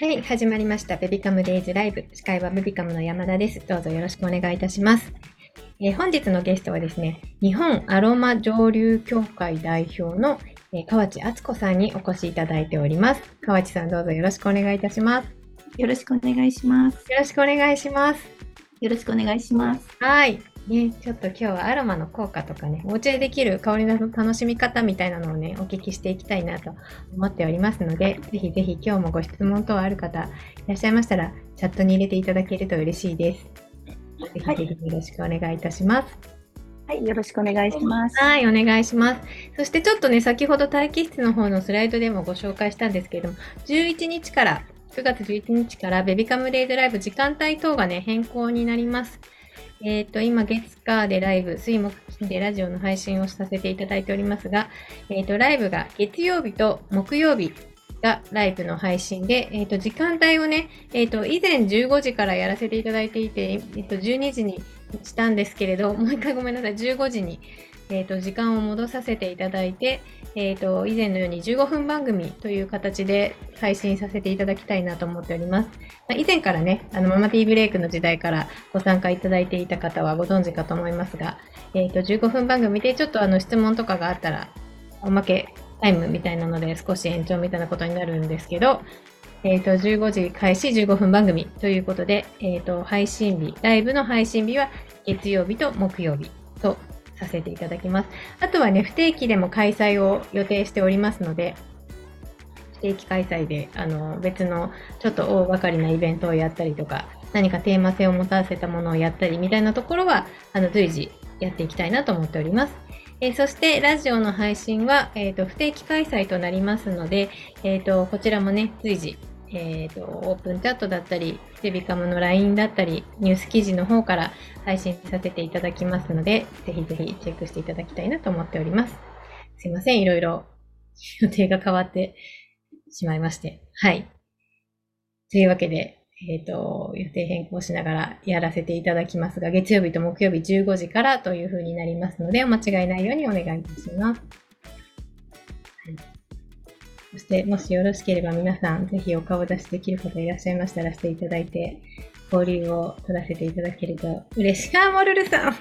はい、始まりました。ベビカムデイズライブ。司会はベビカムの山田です。どうぞよろしくお願いいたします。えー、本日のゲストはですね、日本アロマ蒸留協会代表の、えー、河内敦子さんにお越しいただいております。河内さんどうぞよろしくお願いいたします。よろしくお願いします。よろしくお願いします。よろしくお願いします。はい。ね、ちょっと今日はアロマの効果とかね、お家でできる香りの楽しみ方みたいなのをね、お聞きしていきたいなと思っておりますので、ぜひぜひ今日もご質問等ある方いらっしゃいましたら、チャットに入れていただけると嬉しいです。ぜひぜひよろしくお願いいたします。はい、よろしくお願いします。はい、お願いします。そしてちょっとね、先ほど待機室の方のスライドでもご紹介したんですけれども、11日から、9月11日からベビカムデイズライブ時間帯等がね、変更になります。えっ、ー、と、今、月火でライブ、水木金でラジオの配信をさせていただいておりますが、えっ、ー、と、ライブが月曜日と木曜日がライブの配信で、えっ、ー、と、時間帯をね、えっ、と、以前15時からやらせていただいていて、えっ、と、12時にしたんですけれど、もう一回ごめんなさい、15時にえーと、時間を戻させていただいて、えーと、以前のように15分番組という形で配信させていただきたいなと思っております。まあ、以前からね、あのママティーブレイクの時代からご参加いただいていた方はご存知かと思いますが、えーと、15分番組でちょっとあの質問とかがあったら、おまけタイムみたいなので少し延長みたいなことになるんですけど、えっ、ー、と、15時開始15分番組ということで、えっ、ー、と、配信日、ライブの配信日は月曜日と木曜日させていただきます。あとはね、不定期でも開催を予定しておりますので、不定期開催で、あの、別のちょっと大掛かりなイベントをやったりとか、何かテーマ性を持たせたものをやったりみたいなところは、あの、随時やっていきたいなと思っております。えー、そして、ラジオの配信は、え、ー、と、不定期開催となりますので、えっ、ー、と、こちらもね、随時えっ、ー、と、オープンチャットだったり、テビカムの LINE だったり、ニュース記事の方から配信させていただきますので、ぜひぜひチェックしていただきたいなと思っております。すいません、いろいろ予定が変わってしまいまして。はい。というわけで、えっ、ー、と、予定変更しながらやらせていただきますが、月曜日と木曜日15時からというふうになりますので、お間違いないようにお願いいたします。そして、もしよろしければ皆さん、ぜひお顔出しできる方いらっしゃいましたらしていただいて、交流を取らせていただけると嬉しい。あ、モルルさんあ、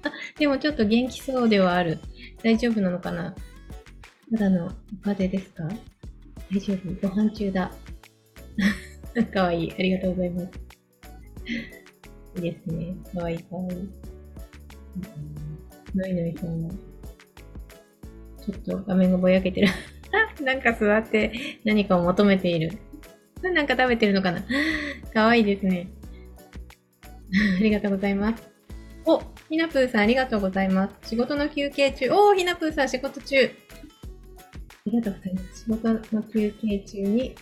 でもちょっと元気そうではある。大丈夫なのかな？ただのお風邪ですか？大丈夫？ご飯中だ。かわいい。ありがとうございます。いいですね。かわいいかわいい。のいのいさんも。ちょっと画面がぼやけてる。なんか座って何かを求めている。なんか食べてるのかな かわいいですね。ありがとうございます。お、ひなぷーさんありがとうございます。仕事の休憩中。おー、ひなぷーさん仕事中。ありがとうございます。仕事の休憩中に、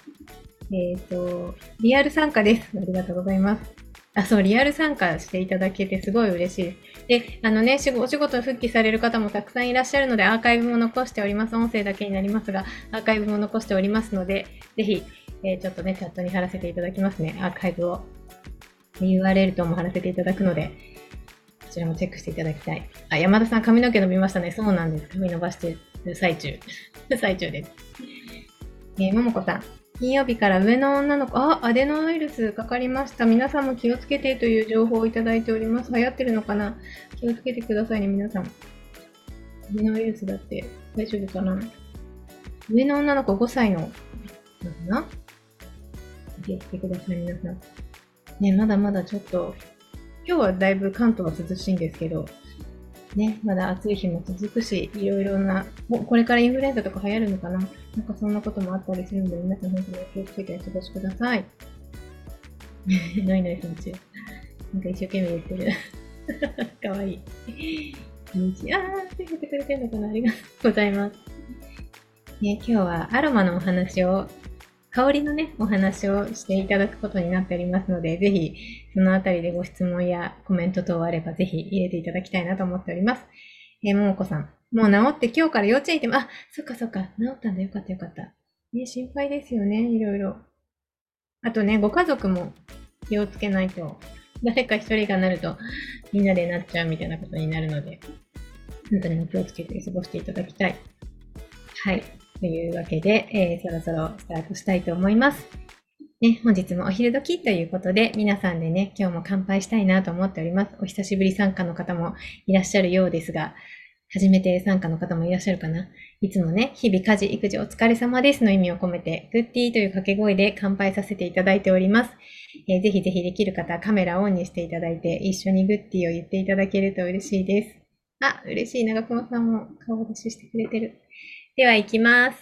えっ、ー、と、リアル参加です。ありがとうございます。あ、そう、リアル参加していただけてすごい嬉しいです。で、あのね、お仕事復帰される方もたくさんいらっしゃるので、アーカイブも残しております。音声だけになりますが、アーカイブも残しておりますので、ぜひ、えー、ちょっとね、チャットに貼らせていただきますね。アーカイブを。URL とも貼らせていただくので、こちらもチェックしていただきたい。あ、山田さん髪の毛伸びましたね。そうなんです。髪伸ばしてる最中。最中です。えー、ももこさん。金曜日から上の女の子、あ、アデノウイルスかかりました。皆さんも気をつけてという情報をいただいております。流行ってるのかな？気をつけてくださいね、皆さん。アデノウイルスだって大丈夫かな？上の女の子5歳の、かな？気をつけてください、皆さん。ね、まだまだちょっと、今日はだいぶ関東は涼しいんですけど、ね、まだ暑い日も続くし、いろいろな、もうこれからインフルエンザとか流行るのかな？なんかそんなこともあったりするので、皆さん本当に気をつけてお過ごしください。ノイノイさんち。なんか一生懸命言ってる。かわいい。日、あー、手振ってくれてるのかな？ありがとうございます。ね、今日はアロマのお話を香りのね、お話をしていただくことになっておりますので、ぜひ、そのあたりでご質問やコメント等あれば、ぜひ入れていただきたいなと思っております。えー、ももこさん。もう治って今日から幼稚園行っても、あ、そっかそっか、治ったんだ。よかったよかった。ね、心配ですよね、いろいろ。あとね、ご家族も気をつけないと、誰か一人がなると、みんなでなっちゃうみたいなことになるので、本当に気をつけて過ごしていただきたい。はい。というわけで、えー、そろそろスタートしたいと思います。ね、本日もお昼時ということで、皆さんでね、今日も乾杯したいなと思っております。お久しぶり参加の方もいらっしゃるようですが、初めて参加の方もいらっしゃるかないつもね、日々家事、育児お疲れ様ですの意味を込めて、グッディーという掛け声で乾杯させていただいております。えー、ぜひぜひできる方カメラオンにしていただいて、一緒にグッディーを言っていただけると嬉しいです。あ、嬉しい。長熊さんも顔出ししてくれてる。では行きます。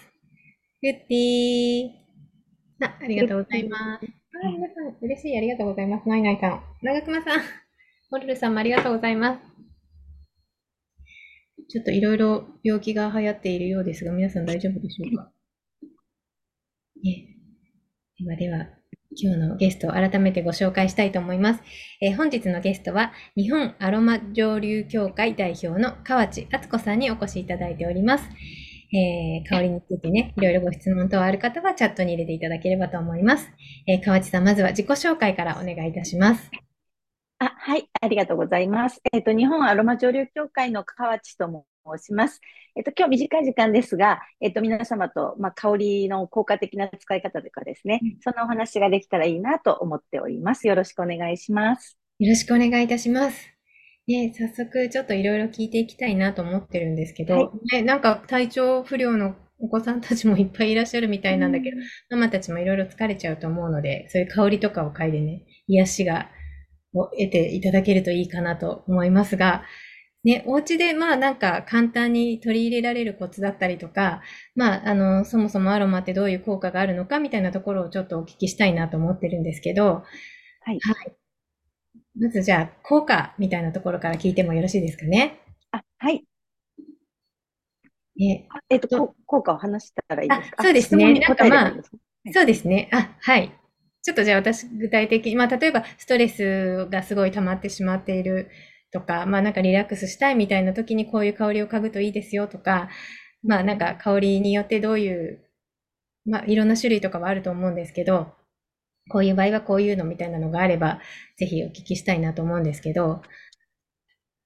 グッディー。あ、ありがとうございます。あ、皆さん、嬉しい。ありがとうございます。ナイナイさん。長熊さん。モルルさんもありがとうございます。ちょっといろいろ病気が流行っているようですが、皆さん大丈夫でしょうか？ね、ではでは、今日のゲストを改めてご紹介したいと思います。えー、本日のゲストは、日本アロマ蒸留協会代表の河内敦子さんにお越しいただいております。えー、香りについてね、いろいろご質問等ある方はチャットに入れていただければと思います。えー、河内さん、まずは自己紹介からお願いいたします。あ、はい、ありがとうございます。えっ、ー、と、日本アロマ蒸留協会の河内と申します。えっ、ー、と、今日短い時間ですが、えっ、ー、と、皆様と、まあ、香りの効果的な使い方とかですね、そのお話ができたらいいなと思っております。よろしくお願いします。よろしくお願いいたします。ね、早速ちょっといろいろ聞いていきたいなと思ってるんですけど、はい、ね、なんか体調不良のお子さんたちもいっぱいいらっしゃるみたいなんだけど、ママたちもいろいろ疲れちゃうと思うので、そういう香りとかを嗅いでね、癒しがを得ていただけるといいかなと思いますが、ね、お家でまあなんか簡単に取り入れられるコツだったりとか、まああの、そもそもアロマってどういう効果があるのかみたいなところをちょっとお聞きしたいなと思ってるんですけど、はい。はい。まずじゃあ、効果みたいなところから聞いてもよろしいですかね？あ、はい。ね、えっと、効果を話したらいいですか？そうですね。なんかまあ、そうですね。あ、はい。ちょっとじゃあ私具体的に、まあ例えばストレスがすごい溜まってしまっているとか、まあなんかリラックスしたいみたいな時にこういう香りを嗅ぐといいですよとか、まあなんか香りによってどういう、まあいろんな種類とかはあると思うんですけど、こういう場合はこういうのみたいなのがあれば、ぜひお聞きしたいなと思うんですけど、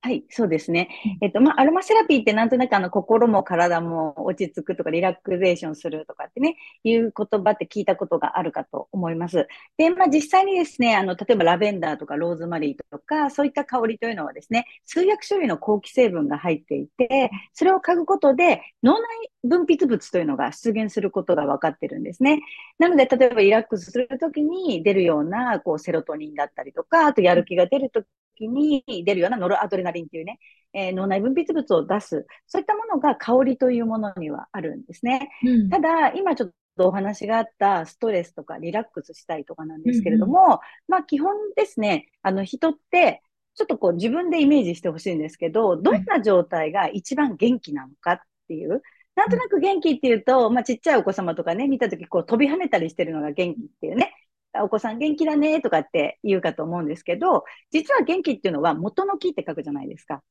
はい、そうですね。えっと、まあ、アロマセラピーってなんとなくあの、心も体も落ち着くとか、リラクゼーションするとかってね、いう言葉って聞いたことがあるかと思います。で、まあ、実際にですね、あの、例えばラベンダーとかローズマリーとか、そういった香りというのはですね、数百種類の香気成分が入っていて、それを嗅ぐことで、脳内分泌物というのが出現することが分かってるんですね。なので、例えばリラックスするときに出るような、こう、セロトニンだったりとか、あとやる気が出ると時に出るようなノルアドレナリンというね、えー、脳内分泌物を出す、そういったものが香りというものにはあるんですね。うん、ただ、今ちょっとお話があったストレスとかリラックスしたいとかなんですけれども、うんうん、まあ基本ですね、あの人ってちょっとこう自分でイメージしてほしいんですけど、どんな状態が一番元気なのかっていう、なんとなく元気っていうと、まあ、ちっちゃいお子様とかね、見たとき、こう飛び跳ねたりしてるのが元気っていうね、お子さん元気だねとかって言うかと思うんですけど、実は元気っていうのは元の木って書くじゃないですか。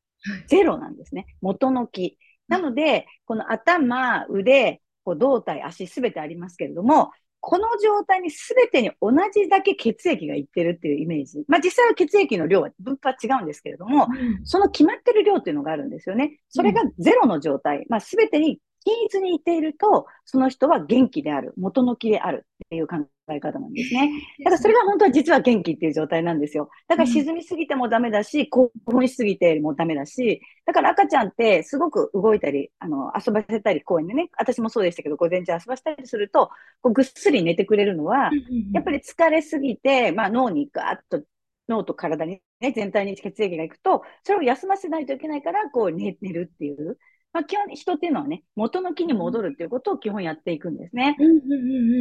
ゼロなんですね。元の木。なので、この頭、腕、こう胴体、足すべてありますけれども、この状態にすべてに同じだけ血液がいってるっていうイメージ。まあ実際は血液の量は分布は違うんですけれども、うん、その決まってる量っていうのがあるんですよね。それがゼロの状態。まあすべてに均一にいっていると、その人は元気である、元の木であるっていう考え方なんですね。だからそれが本当は実は元気っていう状態なんですよ。だから沈みすぎてもダメだし、興奮しすぎてもダメだし、だから赤ちゃんってすごく動いたり、あの、遊ばせたり公園でね、私もそうでしたけど、午前中遊ばせたりすると、こうぐっすり寝てくれるのは、やっぱり疲れすぎて、まあ脳にガーッと脳と体にね、全体に血液がいくと、それを休ませないといけないから、こう寝寝るっていう。まあ、基本人っていうのはね、元の木に戻るっていうことを基本やっていくんですね。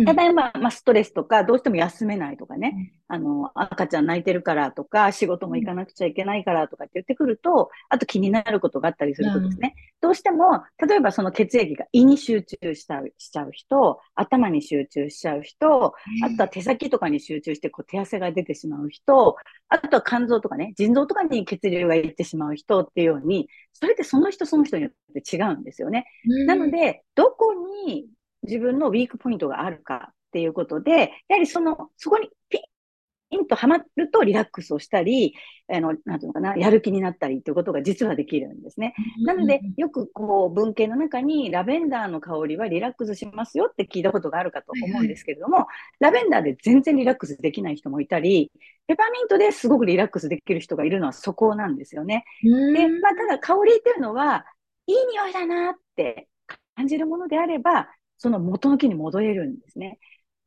ただいま、まあ、ストレスとか、どうしても休めないとかね、あの、赤ちゃん泣いてるからとか、仕事も行かなくちゃいけないからとかって言ってくると、あと気になることがあったりするとですね、どうしても、例えばその血液が胃に集中したしちゃう人、頭に集中しちゃう人、あとは手先とかに集中してこう手汗が出てしまう人、あとは肝臓とかね、腎臓とかに血流がいってしまう人っていうように、それってその人その人によって違うんですよね。なので、どこに自分のウィークポイントがあるかっていうことで、やはりその、そこにピッンとハマるとリラックスをしたり、あの、なんていうのかな、やる気になったりということが実はできるんですね。なので、よくこう、文献の中にラベンダーの香りはリラックスしますよって聞いたことがあるかと思うんですけれども、ラベンダーで全然リラックスできない人もいたり、ペパーミントですごくリラックスできる人がいるのはそこなんですよね。で、まあ、ただ香りっていうのは、いい匂いだなって感じるものであれば、その元の木に戻れるんですね。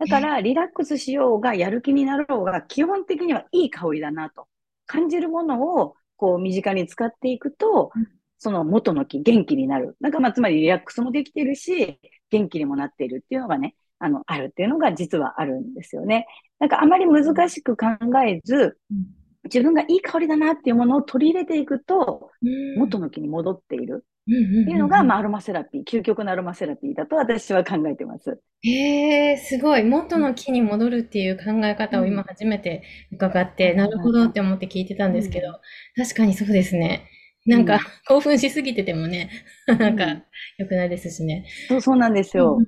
だから、リラックスしようが、やる気になろうが、基本的にはいい香りだなと感じるものを、こう、身近に使っていくと、その元の木、元気になる。なんか、まあ、つまりリラックスもできてるし、元気にもなっているっていうのがね、あの、あるっていうのが実はあるんですよね。なんか、あまり難しく考えず、自分がいい香りだなっていうものを取り入れていくと、元の木に戻っている。っていうのが、まあ、アロマセラピー、究極のアロマセラピーだと私は考えてます。へえ、すごい。元の木に戻るっていう考え方を今初めて伺って、うん、なるほどって思って聞いてたんですけど、うん、確かにそうですね。なんか、興奮しすぎててもね、なんか、良くないですしね。そう、そうなんですよ。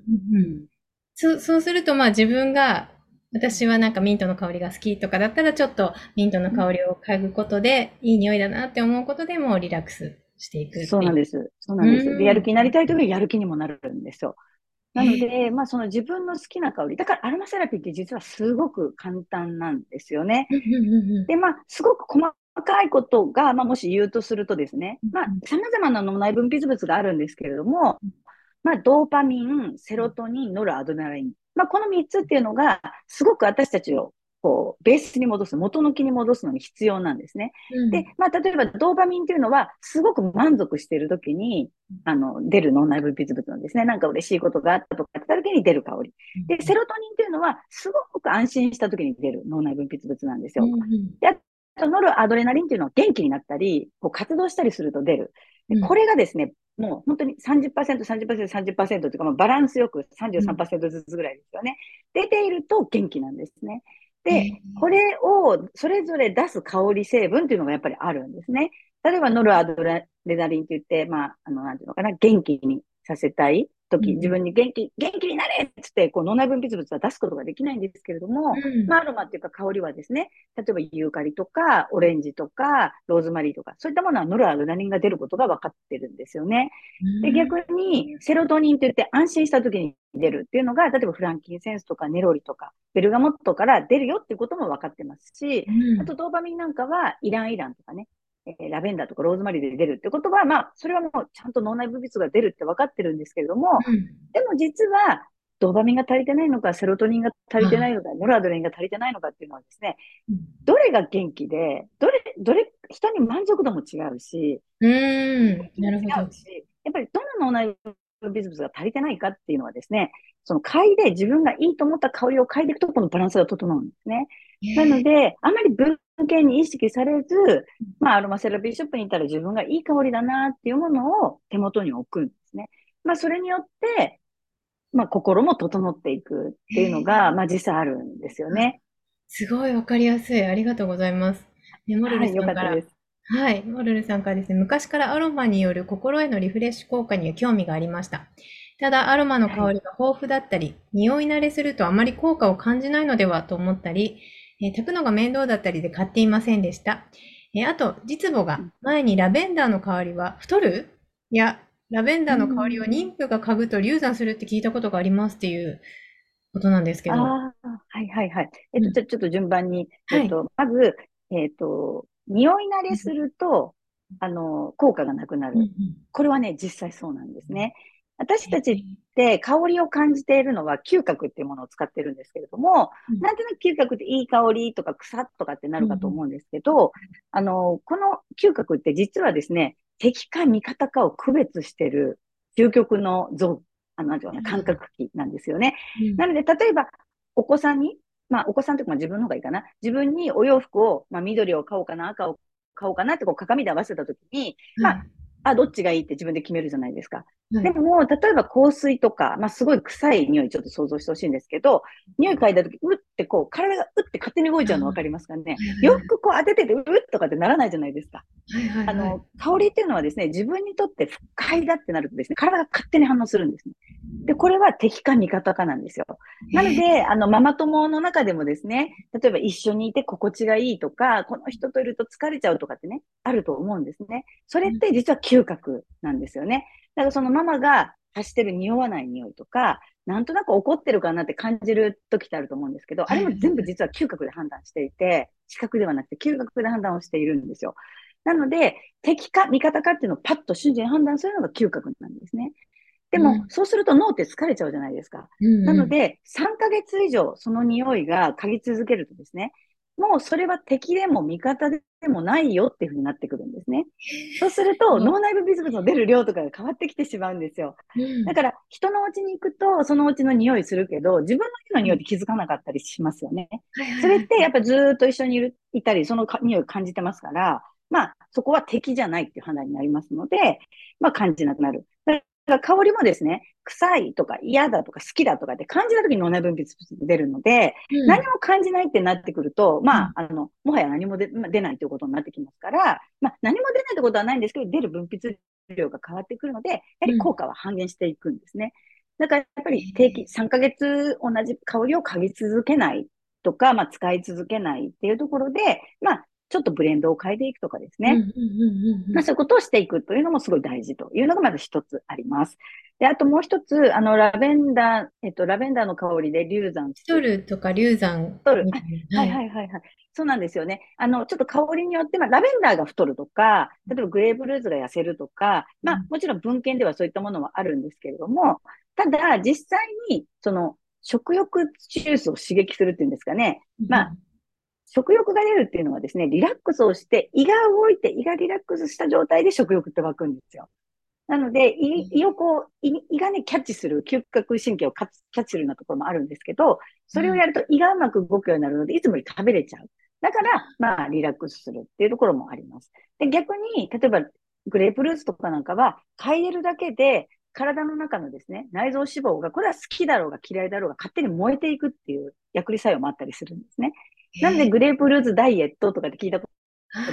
そう、そうすると、まあ自分が、私はなんかミントの香りが好きとかだったら、ちょっとミントの香りを嗅ぐことで、いい匂いだなって思うことでもリラックスしていくそうなんです。そうなんです。で、やる気になりたいときやる気にもなるんですよ。なので、まあその自分の好きな香り。だからアロマセラピーって実はすごく簡単なんですよね。で、まあすごく細かいことが、まあもし言うとするとですね、まあ様々な脳内分泌物があるんですけれども、まあドーパミン、セロトニン、ノルアドレナリン。まあこの3つっていうのがすごく私たちをこう、ベースに戻す、元の木に戻すのに必要なんですね。うん、で、まあ、例えば、ドーパミンっていうのは、すごく満足している時に、あの、出る脳内分泌物なんですね。なんか嬉しいことがあったとか言った時に出る香り。で、セロトニンっていうのは、すごく安心した時に出る脳内分泌物なんですよ。うん、で、あと、ノルアドレナリンっていうのは元気になったり、こう活動したりすると出る。でこれがですね、もう本当に30%、30%、30%というか、まあ、バランスよく33%ずつぐらいですよね。出ていると元気なんですね。で、これをそれぞれ出す香り成分っていうのがやっぱりあるんですね。例えば、ノルアドレナリンって言って、まあ、あの、なんていうのかな、元気にさせたい時、自分に元気、元気になれっつって、こう、脳内分泌物は出すことができないんですけれども、うん、まあ、アロマっていうか香りはですね、例えばユーカリとか、オレンジとか、ローズマリーとか、そういったものはノルアドレナリンが出ることが分かってるんですよね。で、逆に、セロトニンって言って安心した時に出るっていうのが、例えばフランキンセンスとかネロリとか、ベルガモットから出るよっていうことも分かってますし、うん、あとドーパミンなんかはイランイランとかね、えー、ラベンダーとかローズマリーで出るってことは、まあ、それはもうちゃんと脳内分泌が出るって分かってるんですけれども、うん、でも実は、ドーパミンが足りてないのか、セロトニンが足りてないのか、ノラドレンが足りてないのかっていうのはですね、うん、どれが元気で、どれ、どれ、人に満足度も違うし、うん、なるほど。やっぱりどの脳内分泌物が足りてないかっていうのはですね、その嗅いで自分がいいと思った香りを嗅いでいくと、このバランスが整うんですね。なので、あまり文献に意識されず、まあ、アロマセラピーショップに行ったら自分がいい香りだなっていうものを手元に置くんですね。まあ、それによって、まあ、心も整っていくっていうのが、まあ、実際あるんですよね。すごいわかりやすい。ありがとうございます。ね、モルルさんから。はい、はい、モルルさんからですね、昔からアロマによる心へのリフレッシュ効果には興味がありました。ただ、アロマの香りが豊富だったり、匂い慣れするとあまり効果を感じないのではと思ったり、えー、炊くのが面倒だったりで買っていませんでした。えー、あと、実母が前にラベンダーの香りは太る？いや、ラベンダーの香りを妊婦が嗅ぐと流産するって聞いたことがありますっていうことなんですけど。あはいはいはい。えっと、うん、ちょっと順番に、えっと、はい、まず、えっと、匂い慣れすると、あの、効果がなくなる。これはね、実際そうなんですね。私たちって香りを感じているのは嗅覚っていうものを使ってるんですけれども、うん、なんとなく嗅覚っていい香りとか草とかってなるかと思うんですけど、うん、あの、この嗅覚って実はですね、敵か味方かを区別してる究極の像、あの、なんていうかな、感覚器なんですよね。うん、なので、例えば、お子さんに、まあ、お子さんとか自分の方がいいかな。自分にお洋服を、まあ、緑を買おうかな、赤を買おうかなってこう鏡で合わせたときに、まあ、あ、どっちがいいって自分で決めるじゃないですか。はい、でも、例えば香水とか、まあ、すごい臭い匂いちょっと想像してほしいんですけど、匂い嗅いだとき、うってこう、体がうって勝手に動いちゃうの分かりますかね。洋服こう当ててて、うっとかってならないじゃないですか。あの、香りっていうのはですね、自分にとって不快だってなるとですね、体が勝手に反応するんですね。で、これは敵か味方かなんですよ。なので、あの、ママ友の中でもですね、例えば一緒にいて心地がいいとか、この人といると疲れちゃうとかってね、あると思うんですね。それって実は嗅覚なんですよね。だからそのママが発してる匂わない匂いとか、なんとなく怒ってるかなって感じる時ってあると思うんですけど、あれも全部実は嗅覚で判断していて、視覚ではなくて嗅覚で判断をしているんですよ。なので、敵か味方かっていうのをパッと瞬時に判断するのが嗅覚なんですね。でも、うん、そうすると脳って疲れちゃうじゃないですか。うんうん、なので、3ヶ月以上その匂いが嗅ぎ続けるとですね、もうそれは敵でも味方でもないよっていうふうになってくるんですね。そうすると、脳内部ビズ物の出る量とかが変わってきてしまうんですよ。だから、人のお家に行くと、そのお家の匂いするけど、自分の家の匂いって気づかなかったりしますよね。それってやっぱずっと一緒にいるいたり、その匂いを感じてますから、まあ、そこは敵じゃないっていう判断になりますので、まあ、感じなくなる。だから香りもですね、臭いとか嫌だとか好きだとかって感じた時に脳内分泌物が出るので、うん、何も感じないってなってくると、まあ、あの、もはや何も出,、まあ、出ないということになってきますから、まあ、何も出ないってことはないんですけど、出る分泌量が変わってくるので、やはり効果は半減していくんですね。だからやっぱり定期、3ヶ月同じ香りを嗅ぎ続けないとか、まあ、使い続けないっていうところで、まあ、ちょっとブレンドを変えていくとかですね。まあそういうことをしていくというのもすごい大事というのがまず一つあります。で、あともう一つ、あの、ラベンダー、えっと、ラベンダーの香りで流産。ストルとか流産。ストル。はいはいはいはい。そうなんですよね。あの、ちょっと香りによって、まあ、ラベンダーが太るとか、例えばグレープルーズが痩せるとか、まあ、もちろん文献ではそういったものはあるんですけれども、ただ、実際に、その、食欲中枢を刺激するっていうんですかね。まあ、食欲が出るっていうのはですね、リラックスをして、胃が動いて、胃がリラックスした状態で食欲って湧くんですよ。なので、胃胃をこう胃、胃がね、キャッチする、嗅覚神経をキャッチするようなところもあるんですけど、それをやると胃がうまく動くようになるので、いつもより食べれちゃう。だから、まあ、リラックスするっていうところもあります。で、逆に、例えば、グレープルーツとかなんかは、嗅いでるだけで、体の中のですね、内臓脂肪が、これは好きだろうが嫌いだろうが、勝手に燃えていくっていう薬理作用もあったりするんですね。なんでグレープフルーツダイエットとかって聞いたこ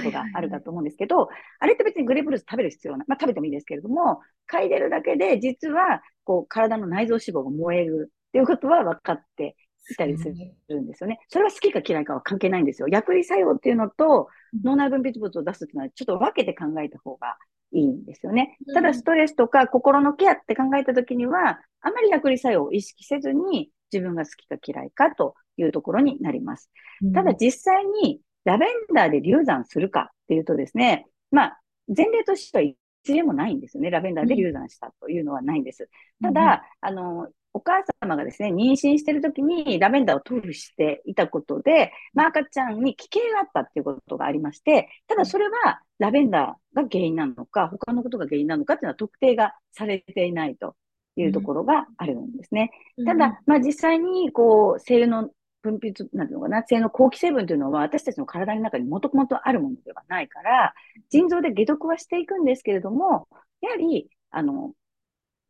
とがあるかと思うんですけど、あれって別にグレープフルーツ食べる必要ない。まあ食べてもいいですけれども、嗅いでるだけで実はこう体の内臓脂肪が燃えるっていうことは分かっていたりするんですよね。それは好きか嫌いかは関係ないんですよ。薬理作用っていうのと脳内分泌物を出すっていうのはちょっと分けて考えた方がいいんですよね。ただストレスとか心のケアって考えたときには、あまり薬理作用を意識せずに自分が好きか嫌いかというところになります。ただ実際にラベンダーで流産するかっていうとですね、まあ、前例としては一例もないんですよね。ラベンダーで流産したというのはないんです。ただ、あの、お母様がですね、妊娠してる時にラベンダーを塗布していたことで、まあ、赤ちゃんに奇形があったっていうことがありまして、ただそれはラベンダーが原因なのか、他のことが原因なのかっていうのは特定がされていないというところがあるんですね。うん、ただ、まあ実際に、こう、精油の分泌、なんていうのかな、性の後期成分というのは私たちの体の中にもともとあるものではないから、腎臓で解毒はしていくんですけれども、やはり、あの、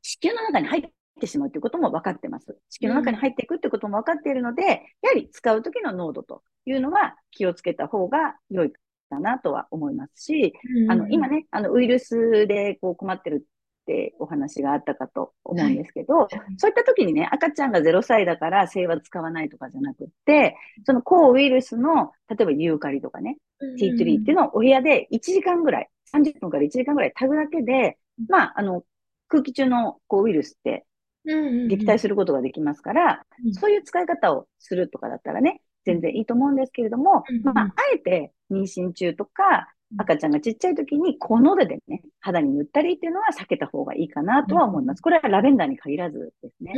子宮の中に入ってしまうということも分かってます。子宮の中に入っていくということも分かっているので、うん、やはり使う時の濃度というのは気をつけた方が良いかなとは思いますし、うん、あの、今ね、あの、ウイルスでこう困ってるってお話があったかと思うんですけど、はい、そういった時にね、赤ちゃんが0歳だから性は使わないとかじゃなくって、その抗ウイルスの、例えばユーカリとかね、ティーツリーっていうのをお部屋で1時間ぐらい、30分から1時間ぐらい炊くだけで、まあ、あの、空気中のこうウイルスって撃退することができますから、そういう使い方をするとかだったらね、全然いいと思うんですけれども、まあ、あえて妊娠中とか、赤ちゃんがちっちゃい時に、このででね、肌に塗ったりっていうのは避けた方がいいかなとは思います。これはラベンダーに限らずですね。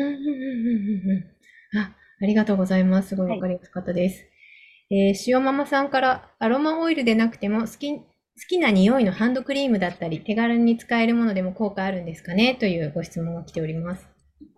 あありがとうございます。すごいわかりやすかったです。はい、えー、塩ママさんからアロマオイルでなくても好き、好きな匂いのハンドクリームだったり、手軽に使えるものでも効果あるんですかね？というご質問が来ております。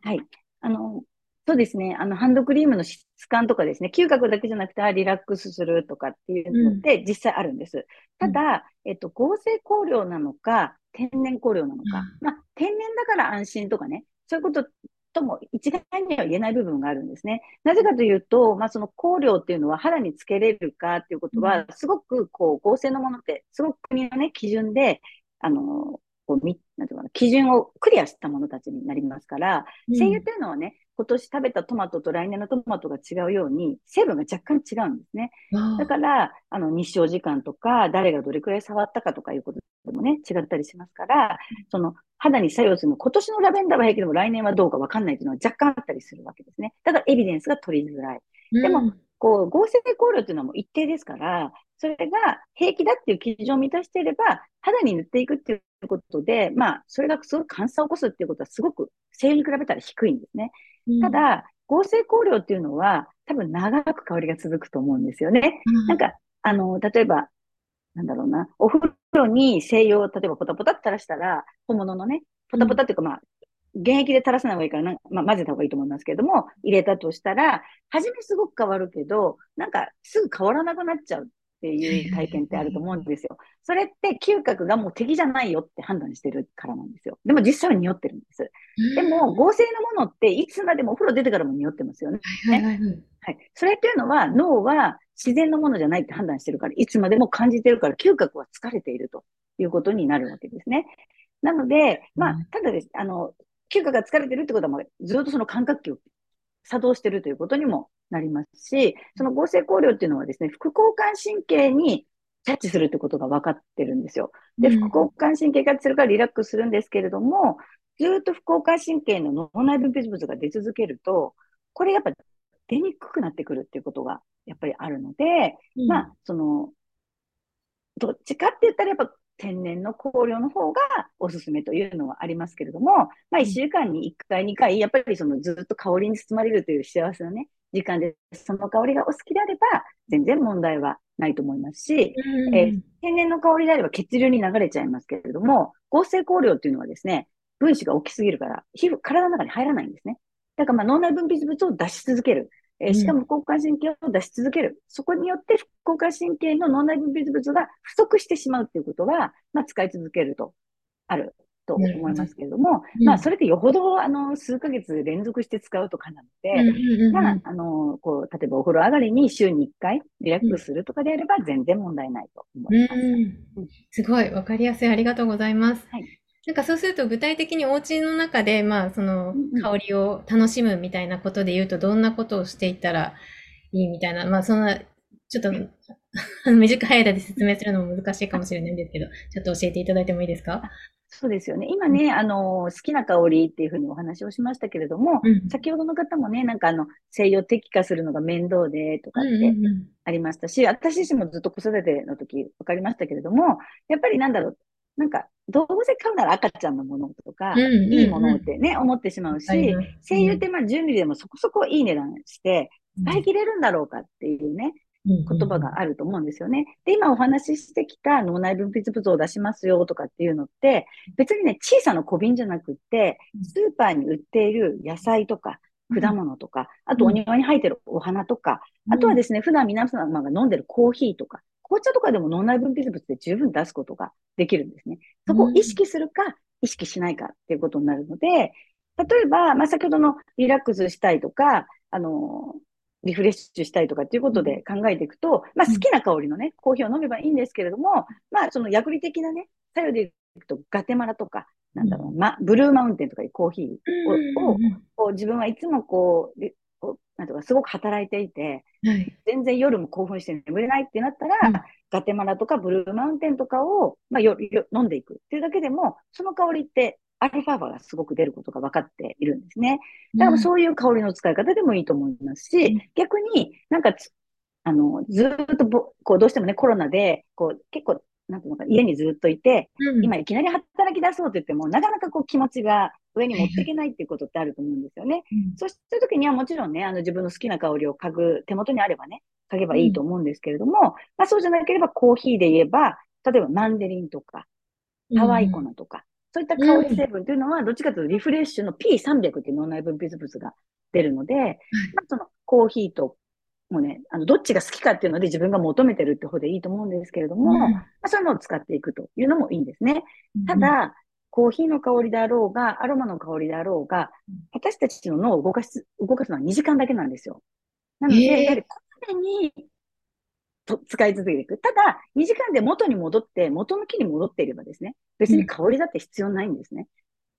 はい。あの、そうですね。あの、ハンドクリームの質感とかですね、嗅覚だけじゃなくて、リラックスするとかっていうのって実際あるんです。うん、ただ、えっと、合成香料なのか、天然香料なのか、うん、まあ、天然だから安心とかね、そういうこととも一概には言えない部分があるんですね。なぜかというと、まあ、その香料っていうのは肌につけれるかっていうことは、すごくこう合成のものって、すごく国のね、基準で、あの、こう、み、なんていうかな、基準をクリアしたものたちになりますから、精油っていうのはね、今年食べたトマトと来年のトマトが違うように、成分が若干違うんですね。だから、あの、日照時間とか、誰がどれくらい触ったかとかいうことでもね、違ったりしますから、その、肌に作用するの、今年のラベンダーは平気でも来年はどうかわかんないっていうのは若干あったりするわけですね。だからエビデンスが取りづらい。でも、こう、合成香料っていうのはもう一定ですから、それが平気だっていう基準を満たしていれば、肌に塗っていくっていうことで、まあ、それがすごく乾燥を起こすっていうことはすごく、精油に比べたら低いんですね。ただ、合成香料っていうのは、多分長く香りが続くと思うんですよね。なんか、あの、例えば、なんだろうな、お風呂に精油を例えばポタポタって垂らしたら、本物のね、ポタポタっていうかまあ、現役で垂らさない方がいいからな、まあ、混ぜた方がいいと思いますけれども、入れたとしたら、初めすごく変わるけど、なんかすぐ変わらなくなっちゃうっていう体験ってあると思うんですよ。それって嗅覚がもう敵じゃないよって判断してるからなんですよ。でも実際は匂ってるんです。でも合成のものっていつまでもお風呂出てからも匂ってますよね。はいはいはい。はい。それっていうのは脳は自然のものじゃないって判断してるから、いつまでも感じてるから嗅覚は疲れているということになるわけですね。なので、まあ、ただです。あの、嗅覚が疲れてるってことは、ずっとその感覚器を作動してるということにもなりますし、その合成香料っていうのはですね、副交感神経にキャッチするってことが分かってるんですよ。で、副交感神経キャッチするからリラックスするんですけれども、ずっと副交感神経の脳内分泌物が出続けると、これやっぱ出にくくなってくるっていうことがやっぱりあるので、うん、まあ、その、どっちかって言ったらやっぱ天然の香料の方がおすすめというのはありますけれども、まあ一週間に1回、2回、やっぱりそのずっと香りに包まれるという幸せなね、時間で、その香りがお好きであれば、全然問題はないと思いますし、うん、えー、天然の香りであれば血流に流れちゃいますけれども、合成香料っていうのはですね、分子が大きすぎるから、皮膚、体の中に入らないんですね。だからまあ脳内分泌物を出し続ける。えー、しかも副交感神経を出し続ける。そこによって副交感神経の脳内分泌物が不足してしまうっていうことは、まあ使い続けると、あると思いますけれども、うん、まあそれでよほど、あの、数ヶ月連続して使うとかなので、まあ、あの、こう、例えばお風呂上がりに週に1回リラックスするとかであれば全然問題ないと思います。うん、すごい、わかりやすい。ありがとうございます。はい。なんかそうすると具体的にお家の中で、まあその香りを楽しむみたいなことで言うと、どんなことをしていったらいいみたいな、まあそんな、ちょっと 短い間で説明するのも難しいかもしれないんですけど、ちょっと教えていただいてもいいですか？そうですよね。今ね、あの、好きな香りっていうふうにお話をしましたけれども、うん、先ほどの方もね、なんかあの、西洋適化するのが面倒でとかってありましたし、私自身もずっと子育ての時分かりましたけれども、やっぱりなんだろう、なんか、どうせ買うなら赤ちゃんのものとか、うんうんうん、いいものってね、思ってしまうし、声優ってまあ10ミリでもそこそこいい値段して、使い切れるんだろうかっていうね、言葉があると思うんですよね。で、今お話ししてきた脳内分泌物を出しますよとかっていうのって、別にね、小さな小瓶じゃなくって、スーパーに売っている野菜とか、果物とか、あとお庭に生えてるお花とか、あとはですね、普段皆様が飲んでるコーヒーとか、紅茶とかでも脳内分泌物で十分出すことができるんですね。そこを意識するか、意識しないかっていうことになるので、例えば、まあ、先ほどのリラックスしたいとか、あの、リフレッシュしたいとかっていうことで考えていくと、まあ、好きな香りのね、コーヒーを飲めばいいんですけれども、まあ、その薬理的なね、作用でいくと、ガテマラとか、なんだろう、ま、ブルーマウンテンとかいうコーヒーを、をこう自分はいつもこう、なんとかすごく働いていて、はい、全然夜も興奮して眠れないってなったら、うん、ガテマラとかブルーマウンテンとかを、まあ、よよ飲んでいくっていうだけでも、その香りってアルファ波がすごく出ることが分かっているんですね。だからそういう香りの使い方でもいいと思いますし、うん、逆になんかあの、ずっとぼ、こう、どうしてもね、コロナで、こう、結構、なんていうのか、家にずっといて、うん、今いきなり働き出そうって言っても、なかなかこう気持ちが上に持っていけないっていうことってあると思うんですよね。うん、そうした時にはもちろんね、あの自分の好きな香りを嗅ぐ、手元にあればね、嗅げばいいと思うんですけれども、うん、まあそうじゃなければコーヒーで言えば、例えばマンデリンとか、ハワイ粉とか、そういった香り成分というのは、どっちかというとリフレッシュの P300 っていう脳内分泌物が出るので、まあそのコーヒーともうね、あの、どっちが好きかっていうので自分が求めてるって方でいいと思うんですけれども、うん。まあ、そういうのを使っていくというのもいいんですね。ただ、コーヒーの香りであろうが、アロマの香りであろうが、私たちの脳を動かす、動かすのは2時間だけなんですよ。なので、えー。やはりこまめにと使い続けていく。ただ、2時間で元に戻って、元の木に戻っていればですね、別に香りだって必要ないんですね。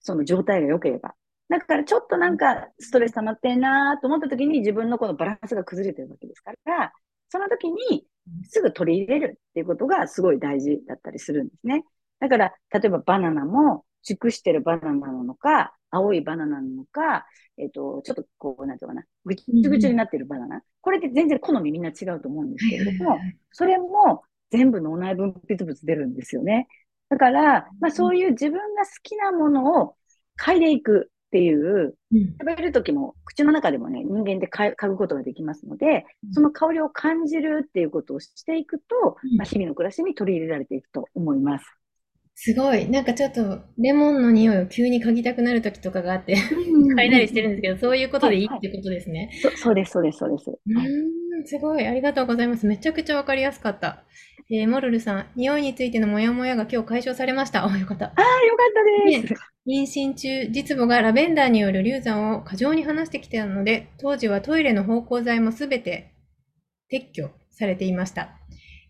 その状態が良ければ。だからちょっとなんかストレス溜まってんなと思った時に自分のこのバランスが崩れてるわけですから、その時にすぐ取り入れるっていうことがすごい大事だったりするんですね。だから、例えばバナナも熟してるバナナなのか、青いバナナなのか、えっ、ー、と、ちょっとこう、なんていうかな、ぐちぐちになってるバナナ。これって全然好みみんな違うと思うんですけれども、それも全部脳内分泌物出るんですよね。だから、まあそういう自分が好きなものを嗅いでいくっていう、食べる時も口の中でもね、人間で嗅ぐことができますので、その香りを感じるっていうことをしていくと、まあ、日々の暮らしに取り入れられていくと思います。すごい。なんかちょっと、レモンの匂いを急に嗅ぎたくなる時とかがあって、嗅いだりしてるんですけど、そういうことでいいってことですね。そそうです、そうです、そうです。うん、すごい。ありがとうございます。めちゃくちゃわかりやすかった。えー、モルルさん、匂いについてのモヤモヤが今日解消されました。あ、よかった。ああ、よかったです。妊娠中、実母がラベンダーによる流産を過剰に話してきたので、当時はトイレの芳香剤もすべて撤去されていました。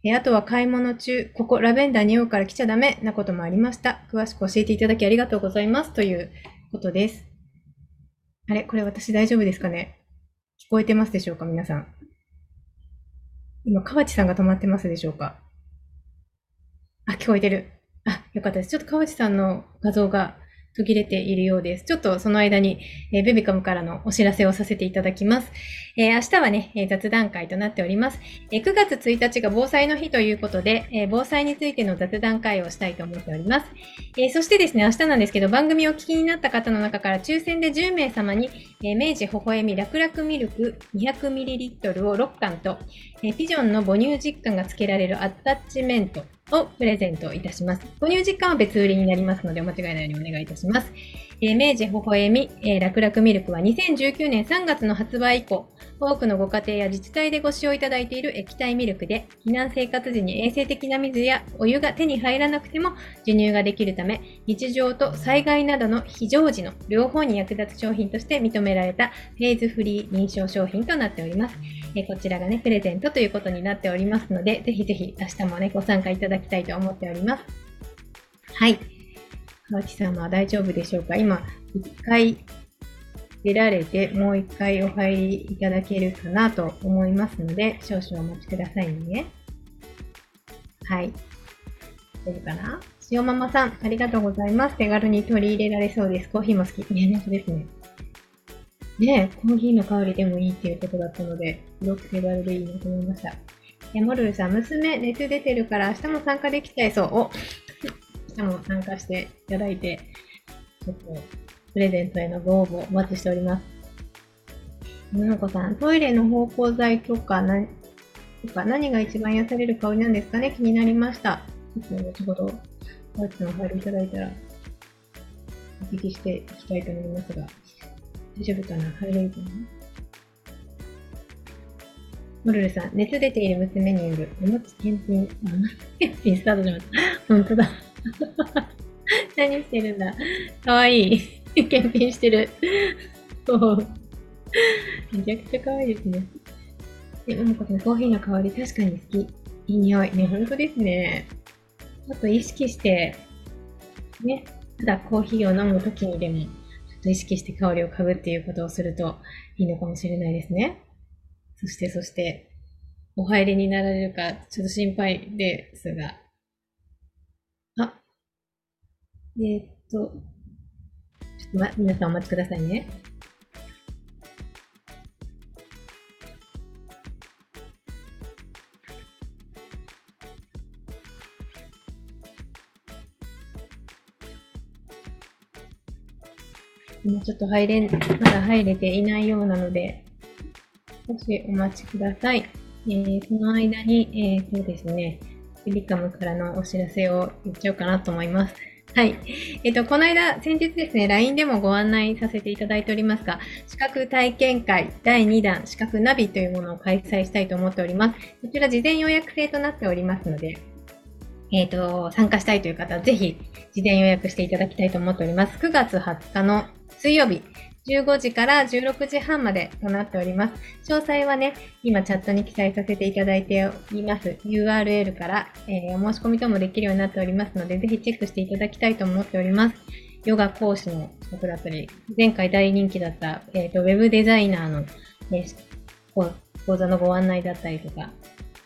えあとは買い物中、ここラベンダー匂うから来ちゃダメなこともありました。詳しく教えていただきありがとうございます。ということです。あれこれ私大丈夫ですかね？聞こえてますでしょうか皆さん？今、河内さんが止まってますでしょうか？あ、聞こえてる。あ、よかったです。ちょっと河内さんの画像が途切れているようです。ちょっとその間に、えー、ベビカムからのお知らせをさせていただきます。えー、明日はね、えー、雑談会となっております、え9月1日が防災の日ということで、え防災についての雑談会をしたいと思っております。えそしてですね、明日なんですけど、番組をお聞きになった方の中から抽選で10名様に、え明治微笑み楽々ミルク 200ml を6缶と、えピジョンの母乳実感が付けられるアタッチメントをプレゼントいたします。購入実感は別売りになりますので、お間違いないようにお願いいたします。えー、明治微笑み、えー、楽々ミルクは2019年3月の発売以降、多くのご家庭や自治体でご使用いただいている液体ミルクで、避難生活時に衛生的な水やお湯が手に入らなくても授乳ができるため、日常と災害などの非常時の両方に役立つ商品として認められたフェーズフリー認証商品となっております。えー、こちらがね、プレゼントということになっておりますので、ぜひぜひ明日もね、ご参加いただきたいと思っております。はい。川内さんは大丈夫でしょうか？今、一回出られて、もう一回お入りいただけるかなと思いますので、少々お待ちくださいね。はい。大丈夫かな？塩ママさん、ありがとうございます。手軽に取り入れられそうです。コーヒーも好き。ね、本当ですね。ねコーヒーの香りでもいいっていうことだったので、すごく手軽でいいなと思いました。え、モルルさん、娘、熱出てるから明日も参加できちゃいそう。お日も参加していただいて、ちょっと、プレゼントへのご応募お待ちしております。なのこさん、トイレの芳香剤とか何、とか何が一番癒される香りなんですかね？気になりました。ちょっと後ほど、おうちのファイルいただいたら、お聞きしていきたいと思いますが、大丈夫かな？入れるかな？モルルさん、熱出ている娘によるおもち検品、あ、検品スタートしました。本当だ。何してるんだ？かわいい。検品してる。めちゃくちゃかわいいですね。で、ももこさん、コーヒーの香り確かに好き。いい匂い。ね、ほんとですね。ちょっと意識して、ね、ただコーヒーを飲むときにでも、ちょっと意識して香りを嗅ぐっていうことをするといいのかもしれないですね。そして、そして、お入りになられるか、ちょっと心配ですが、あえー、っと、ちょっとま、皆さんお待ちくださいね。今ちょっと入れん、まだ入れていないようなので、少しお待ちください。えー、その間に、えー、そうですね、リカムからのお知らせを言っちゃおうかなと思います。はい。えっ、と、この間、先日ですね、LINE でもご案内させていただいておりますが、資格体験会第2弾、資格ナビというものを開催したいと思っております。こちら、事前予約制となっておりますので、えっ、と、参加したいという方は、ぜひ、事前予約していただきたいと思っております。9月20日の水曜日、15時から16時半までとなっております。詳細はね、今チャットに記載させていただいております URL から、えー、お申し込みともできるようになっておりますので、ぜひチェックしていただきたいと思っております。ヨガ講師の僕だったり、前回大人気だった、えーと、ウェブデザイナーの、ね、講座のご案内だったりとか、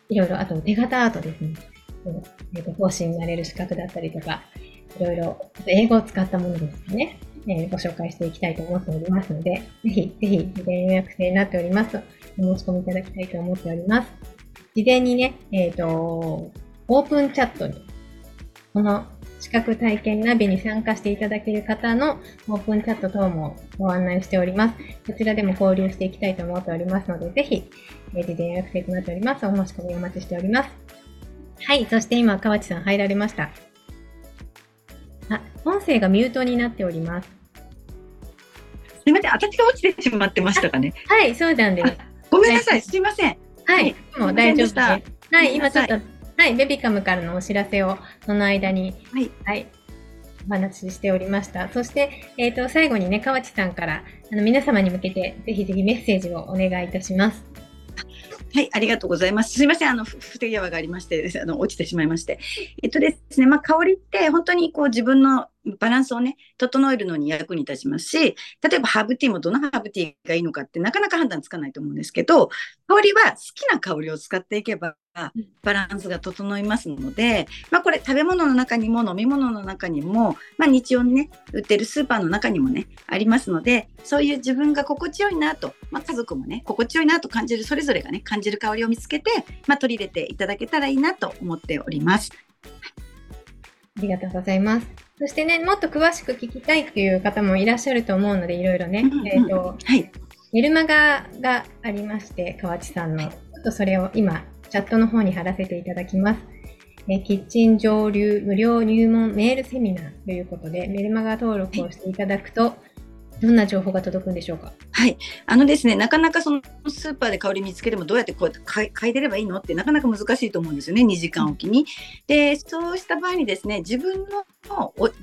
いろいろ、あと手形アートですね。えーと、講師になれる資格だったりとか、いろいろ英語を使ったものですね。えー、ご紹介していきたいと思っておりますので、ぜひ、ぜひ、事前予約制になっておりますと、お申し込みいただきたいと思っております。事前にね、えっ、ー、と、オープンチャットに、この資格体験ナビに参加していただける方のオープンチャット等もご案内しております。こちらでも交流していきたいと思っておりますので、ぜひ、えー、事前予約制となっております。お申し込みお待ちしております。はい、そして今、河内さん入られました。あ、音声がミュートになっております。すみません、私が落ちてしまってましたかね？はい、そうなんです。ごめんなさい、すみません。はい、もう大丈夫です。はい、今ちょっと、はい、ベビカムからのお知らせをその間に、はい、はい、お話ししておりました。そして、えっ、ー、と、最後にね、河内さんから、あの、皆様に向けて、ぜひぜひメッセージをお願いいたします。はい、ありがとうございます。すいません、あの、不手際がありまして、あの、落ちてしまいまして。えっとですね、まあ、香りって本当にこう自分のバランスをね、整えるのに役に立ちますし、例えばハーブティーもどのハーブティーがいいのかってなかなか判断つかないと思うんですけど、香りは好きな香りを使っていけば、バランスが整いますので、まあ、これ食べ物の中にも飲み物の中にも、まあ、日常にね売ってるスーパーの中にもねありますのでそういう自分が心地よいなと、まあ、家族もね心地よいなと感じるそれぞれがね感じる香りを見つけて、まあ、取り入れていただけたらいいなと思っております。ありがとうございます。そしてね、もっと詳しく聞きたいっていう方もいらっしゃると思うので、いろいろね、うんうん、えっ、ー、と、はい。メルマガがありまして、河内さんの。ちょっとそれを今、チャットの方に貼らせていただきます。えキッチン上流無料入門メールセミナーということで、メルマガ登録をしていただくと、どんな情報が届くんでしょうか？はい、あのですね、なかなかそのスーパーで香り見つけてもどうやってこうやって嗅いでればいいのってなかなか難しいと思うんですよね、2時間おきに。で、そうした場合にですね、自分の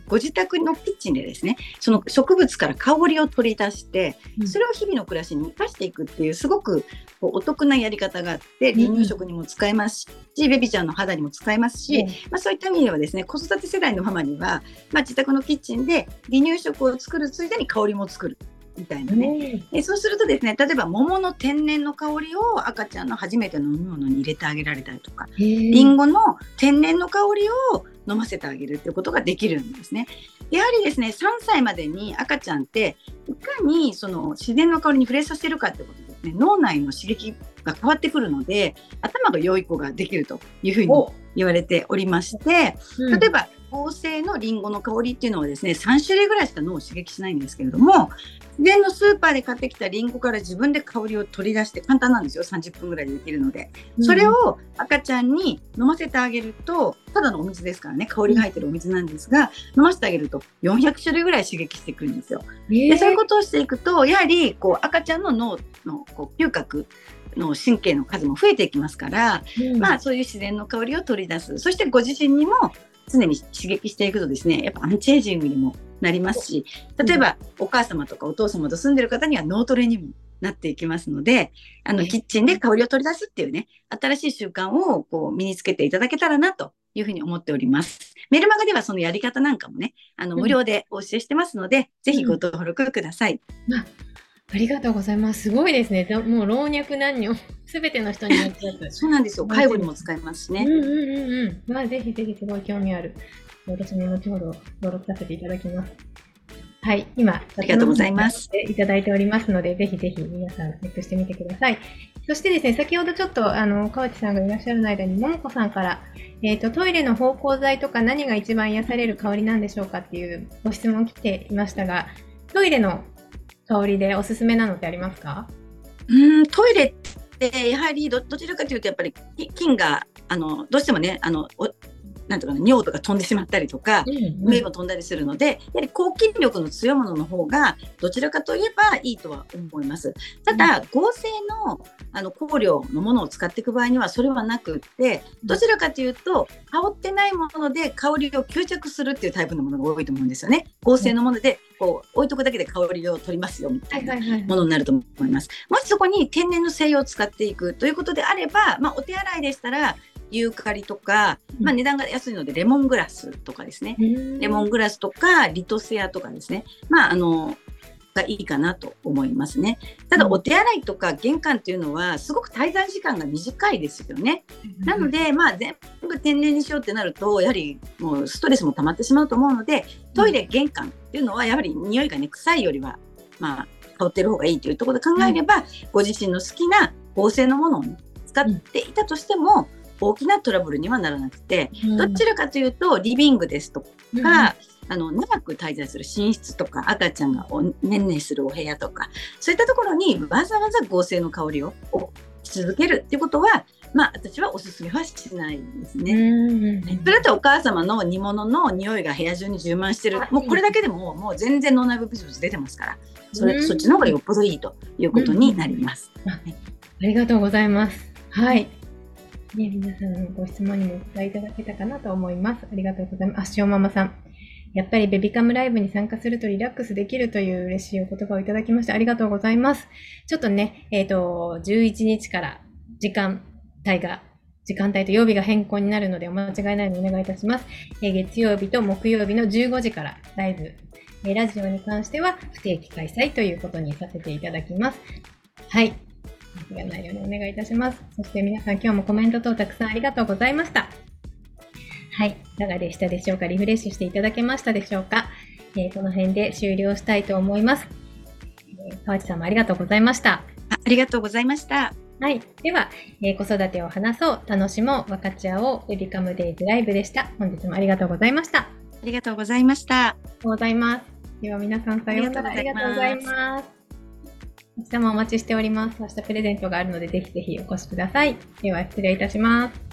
ご自宅のキッチンでですね、その植物から香りを取り出して、それを日々の暮らしに生かしていくっていうすごくお得なやり方があって、離乳食にも使えますし、うん、ベビちゃんの肌にも使えますし、うん、まあ、そういった意味ではですね、子育て世代のママには、まあ、自宅のキッチンで離乳食を作るついでに香りも作る。みたいなね、えそうするとですね例えば桃の天然の香りを赤ちゃんの初めての飲み物に入れてあげられたりとかりんごの天然の香りを飲ませてあげるっていうことができるんですね。やはりですね3歳までに赤ちゃんっていかにその自然の香りに触れさせるかってことですね。脳内の刺激が変わってくるので頭が良い子ができるというふうに言われておりまして、例えば合成のリンゴの香りっていうのはですね3種類ぐらいしか脳を刺激しないんですけれども自然のスーパーで買ってきたリンゴから自分で香りを取り出して簡単なんですよ。30分ぐらいでできるので、それを赤ちゃんに飲ませてあげるとただのお水ですからね。香りが入ってるお水なんですが、飲ませてあげると400種類ぐらい刺激してくるんですよ。でそういうことをしていくとやはりこう赤ちゃんの脳のこう嗅覚の神経の数も増えていきますから、うん、まあそういう自然の香りを取り出す。そしてご自身にも常に刺激していくとですねやっぱアンチエイジングにもなりますし例えばお母様とかお父様と住んでる方には脳トレにもなっていきますのであのキッチンで香りを取り出すっていうね新しい習慣をこう身につけていただけたらなというふうに思っております。メルマガではそのやり方なんかもねあの無料でお教えしてますので、うん、ぜひご登録ください。うんありがとうございます。すごいですね。もう老若男女、すべての人にやっちゃう。そうなんですよ。介護にも使えますしね。うんうんうんうん。まあ、ぜひぜひすごい興味ある。私も後ほど登録させていただきます。はい、今、ありがとうございます。いただいておりますので、ぜひぜひ皆さんチェックしてみてください。そしてですね、先ほどちょっと、あの、河内さんがいらっしゃる間に、ももこさんから、えっ、ー、と、トイレの芳香剤とか何が一番癒される香りなんでしょうかっていうご質問来ていましたが、トイレの香りでおすすめなのってありますか？うんトイレってやはりどちらかというとやっぱり菌があのどうしてもねあのなんとか尿とか飛んでしまったりとか、目も飛んだりするので、やはり抗菌力の強いものの方が、どちらかといえばいいとは思います。ただ、合成のあの香料のものを使っていく場合には、それはなくって、どちらかというと、香ってないもので香りを吸着するっていうタイプのものが多いと思うんですよね。合成のもので、こう、置いとくだけで香りを取りますよ、みたいなものになると思います。もしそこに天然の精油を使っていくということであれば、まあ、お手洗いでしたら、ユーカリとか、まあ、値段が安いのでレモングラスとかですね、レモングラスとかリトセアとかですね、まあ、あのがいいかなと思いますね。ただお手洗いとか玄関っていうのはすごく滞在時間が短いですよね。なのでまあ全部天然にしようってなるとやはりもうストレスも溜まってしまうと思うのでトイレ玄関っていうのはやはり匂いがね臭いよりはまあ香ってる方がいいというところで考えれば、ご自身の好きな合成のものを、ね、使っていたとしても、大きなトラブルにはならなくて、うん、どちらかというとリビングですとか、うん、あの長く滞在する寝室とか赤ちゃんがおねんねするお部屋とかそういったところにわざわざ合成の香りをし続けるっていうことはまあ私はおすすめはしないんですね。うん。それだとお母様の煮物の匂いが部屋中に充満してる。もうこれだけでももう全然脳内部物出てますから。それそっちの方がよっぽどいいということになります。ありがとうございます。はい。ね、皆さんのご質問にもお答えいただけたかなと思います。ありがとうございます。あ、塩ママさん。やっぱりベビカムライブに参加するとリラックスできるという嬉しいお言葉をいただきましてありがとうございます。ちょっとね、えっ、ー、と、11日から時間帯が、時間帯と曜日が変更になるのでお間違いないようにお願いいたします。え、月曜日と木曜日の15時からライブ、え、ラジオに関しては不定期開催ということにさせていただきます。はい。間違いないようにお願いいたします。そして皆さん今日もコメント等たくさんありがとうございました。はい。いかがでしたでしょうか？リフレッシュしていただけましたでしょうか、えー、この辺で終了したいと思います。えー、川内さんもありがとうございました。あありがとうございました。はい。では、えー、子育てを話そう、楽しもう、分かち合おう、ウェビカムデイズライブでした。本日もありがとうございました。ありがとうございました。ありがとうございます。では皆さんさようなら。ありがとうございます。明日もお待ちしております。明日プレゼントがあるので、ぜひぜひお越しください。では、失礼いたします。